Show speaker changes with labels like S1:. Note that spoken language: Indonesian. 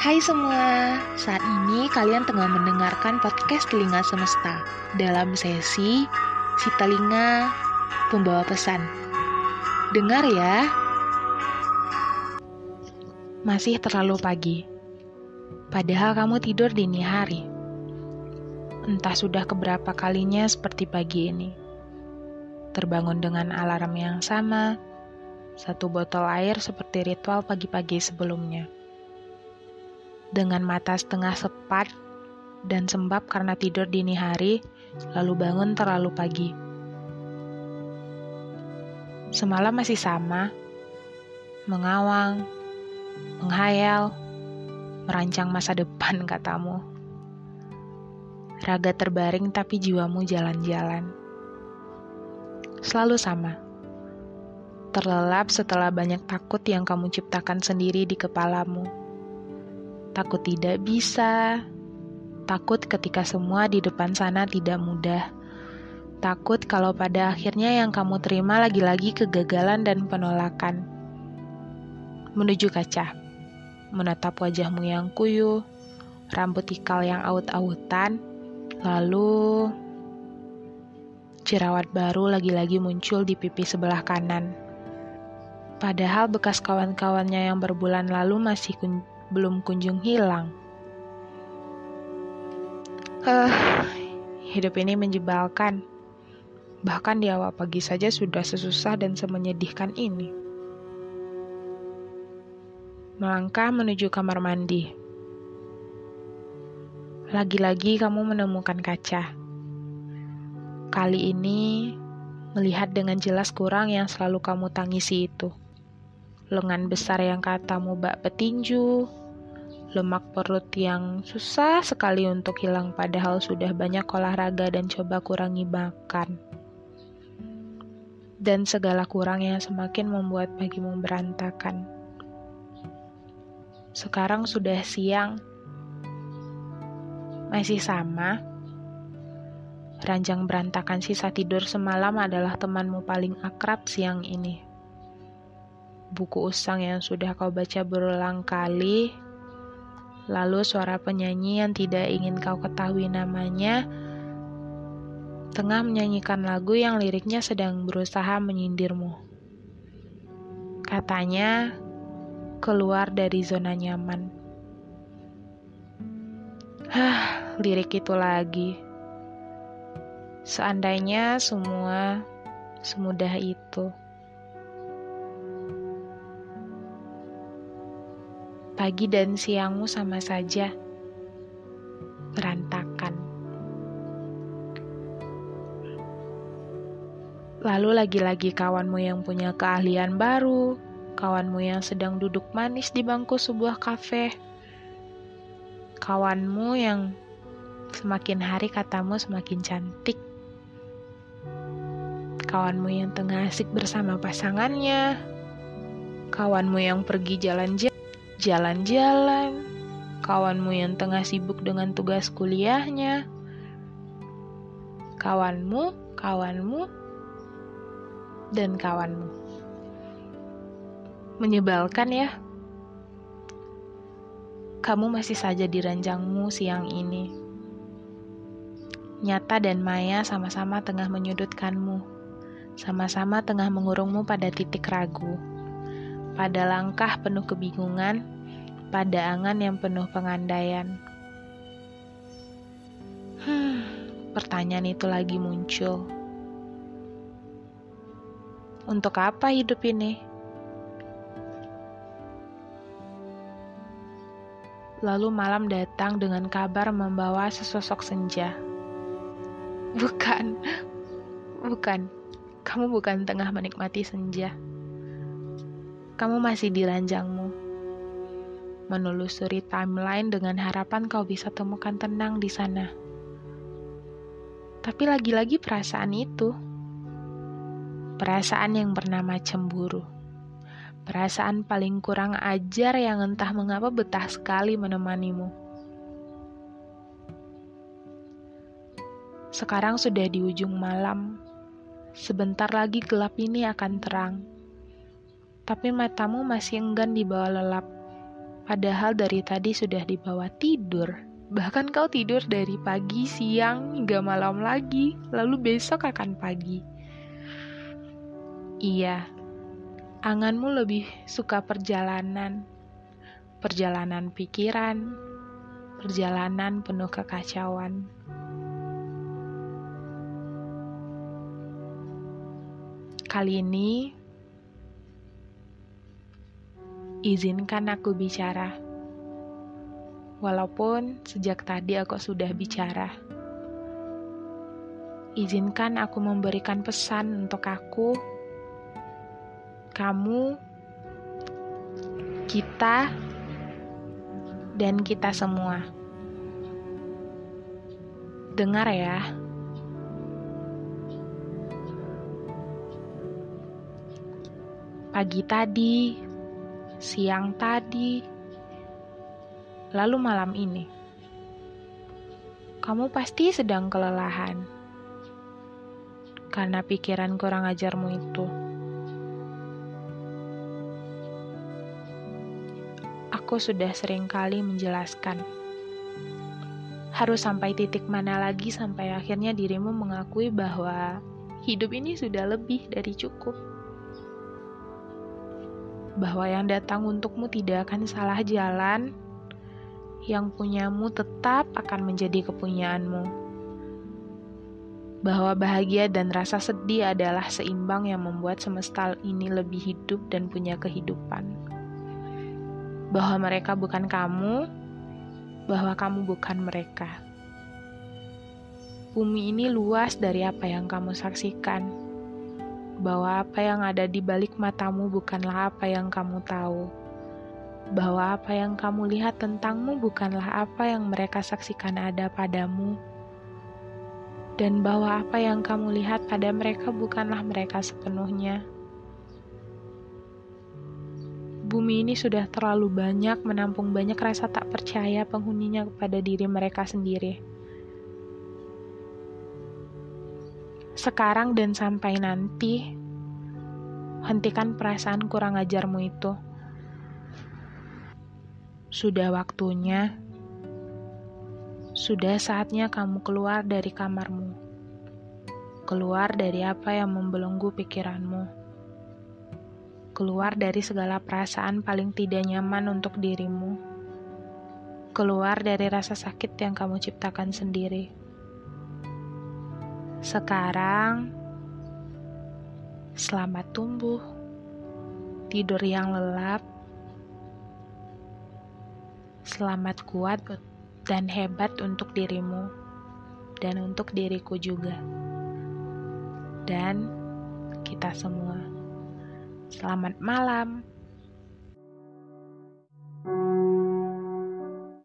S1: Hai semua, saat ini kalian tengah mendengarkan podcast Telinga Semesta dalam sesi Si Telinga Pembawa Pesan. Dengar ya. Masih terlalu pagi. Padahal kamu tidur dini hari. Entah sudah keberapa kalinya seperti pagi ini. Terbangun dengan alarm yang sama, satu botol air seperti ritual pagi-pagi sebelumnya dengan mata setengah sepat dan sembab karena tidur dini hari, lalu bangun terlalu pagi. Semalam masih sama, mengawang, menghayal, merancang masa depan katamu. Raga terbaring tapi jiwamu jalan-jalan. Selalu sama. Terlelap setelah banyak takut yang kamu ciptakan sendiri di kepalamu takut tidak bisa, takut ketika semua di depan sana tidak mudah, takut kalau pada akhirnya yang kamu terima lagi-lagi kegagalan dan penolakan. Menuju kaca, menatap wajahmu yang kuyuh, rambut ikal yang aut-autan, lalu jerawat baru lagi-lagi muncul di pipi sebelah kanan. Padahal bekas kawan-kawannya yang berbulan lalu masih belum kunjung hilang. Uh, hidup ini menjebalkan. Bahkan di awal pagi saja sudah sesusah dan semenyedihkan ini. Melangkah menuju kamar mandi. Lagi-lagi kamu menemukan kaca. Kali ini melihat dengan jelas kurang yang selalu kamu tangisi itu lengan besar yang katamu bak petinju, lemak perut yang susah sekali untuk hilang padahal sudah banyak olahraga dan coba kurangi makan. Dan segala kurang yang semakin membuat pagimu berantakan. Sekarang sudah siang. Masih sama. Ranjang berantakan sisa tidur semalam adalah temanmu paling akrab siang ini buku usang yang sudah kau baca berulang kali, lalu suara penyanyi yang tidak ingin kau ketahui namanya tengah menyanyikan lagu yang liriknya sedang berusaha menyindirmu. Katanya, keluar dari zona nyaman. Hah, lirik itu lagi. Seandainya semua semudah itu. Pagi dan siangmu sama saja. Berantakan. Lalu lagi-lagi kawanmu yang punya keahlian baru, kawanmu yang sedang duduk manis di bangku sebuah kafe, kawanmu yang semakin hari katamu semakin cantik, kawanmu yang tengah asik bersama pasangannya, kawanmu yang pergi jalan-jalan jalan-jalan, kawanmu yang tengah sibuk dengan tugas kuliahnya, kawanmu, kawanmu, dan kawanmu. Menyebalkan ya. Kamu masih saja di ranjangmu siang ini. Nyata dan Maya sama-sama tengah menyudutkanmu, sama-sama tengah mengurungmu pada titik ragu pada langkah penuh kebingungan, pada angan yang penuh pengandaian. Hmm, pertanyaan itu lagi muncul. Untuk apa hidup ini? Lalu malam datang dengan kabar membawa sesosok senja. Bukan, bukan, kamu bukan tengah menikmati senja kamu masih di ranjangmu. Menelusuri timeline dengan harapan kau bisa temukan tenang di sana. Tapi lagi-lagi perasaan itu, perasaan yang bernama cemburu. Perasaan paling kurang ajar yang entah mengapa betah sekali menemanimu. Sekarang sudah di ujung malam. Sebentar lagi gelap ini akan terang tapi matamu masih enggan di bawah lelap. Padahal dari tadi sudah dibawa tidur. Bahkan kau tidur dari pagi, siang, hingga malam lagi. Lalu besok akan pagi. Iya, anganmu lebih suka perjalanan. Perjalanan pikiran, perjalanan penuh kekacauan. Kali ini Izinkan aku bicara. Walaupun sejak tadi aku sudah bicara. Izinkan aku memberikan pesan untuk aku, kamu, kita, dan kita semua. Dengar ya. Pagi tadi, siang tadi, lalu malam ini. Kamu pasti sedang kelelahan karena pikiran kurang ajarmu itu. Aku sudah sering kali menjelaskan. Harus sampai titik mana lagi sampai akhirnya dirimu mengakui bahwa hidup ini sudah lebih dari cukup bahwa yang datang untukmu tidak akan salah jalan, yang punyamu tetap akan menjadi kepunyaanmu. Bahwa bahagia dan rasa sedih adalah seimbang yang membuat semesta ini lebih hidup dan punya kehidupan. Bahwa mereka bukan kamu, bahwa kamu bukan mereka. Bumi ini luas dari apa yang kamu saksikan bahwa apa yang ada di balik matamu bukanlah apa yang kamu tahu, bahwa apa yang kamu lihat tentangmu bukanlah apa yang mereka saksikan ada padamu, dan bahwa apa yang kamu lihat pada mereka bukanlah mereka sepenuhnya. Bumi ini sudah terlalu banyak menampung banyak rasa tak percaya penghuninya kepada diri mereka sendiri. Sekarang dan sampai nanti, hentikan perasaan kurang ajarmu itu. Sudah waktunya, sudah saatnya kamu keluar dari kamarmu, keluar dari apa yang membelenggu pikiranmu, keluar dari segala perasaan paling tidak nyaman untuk dirimu, keluar dari rasa sakit yang kamu ciptakan sendiri sekarang, selamat tumbuh, tidur yang lelap, selamat kuat dan hebat untuk dirimu dan untuk diriku juga, dan kita semua. Selamat malam.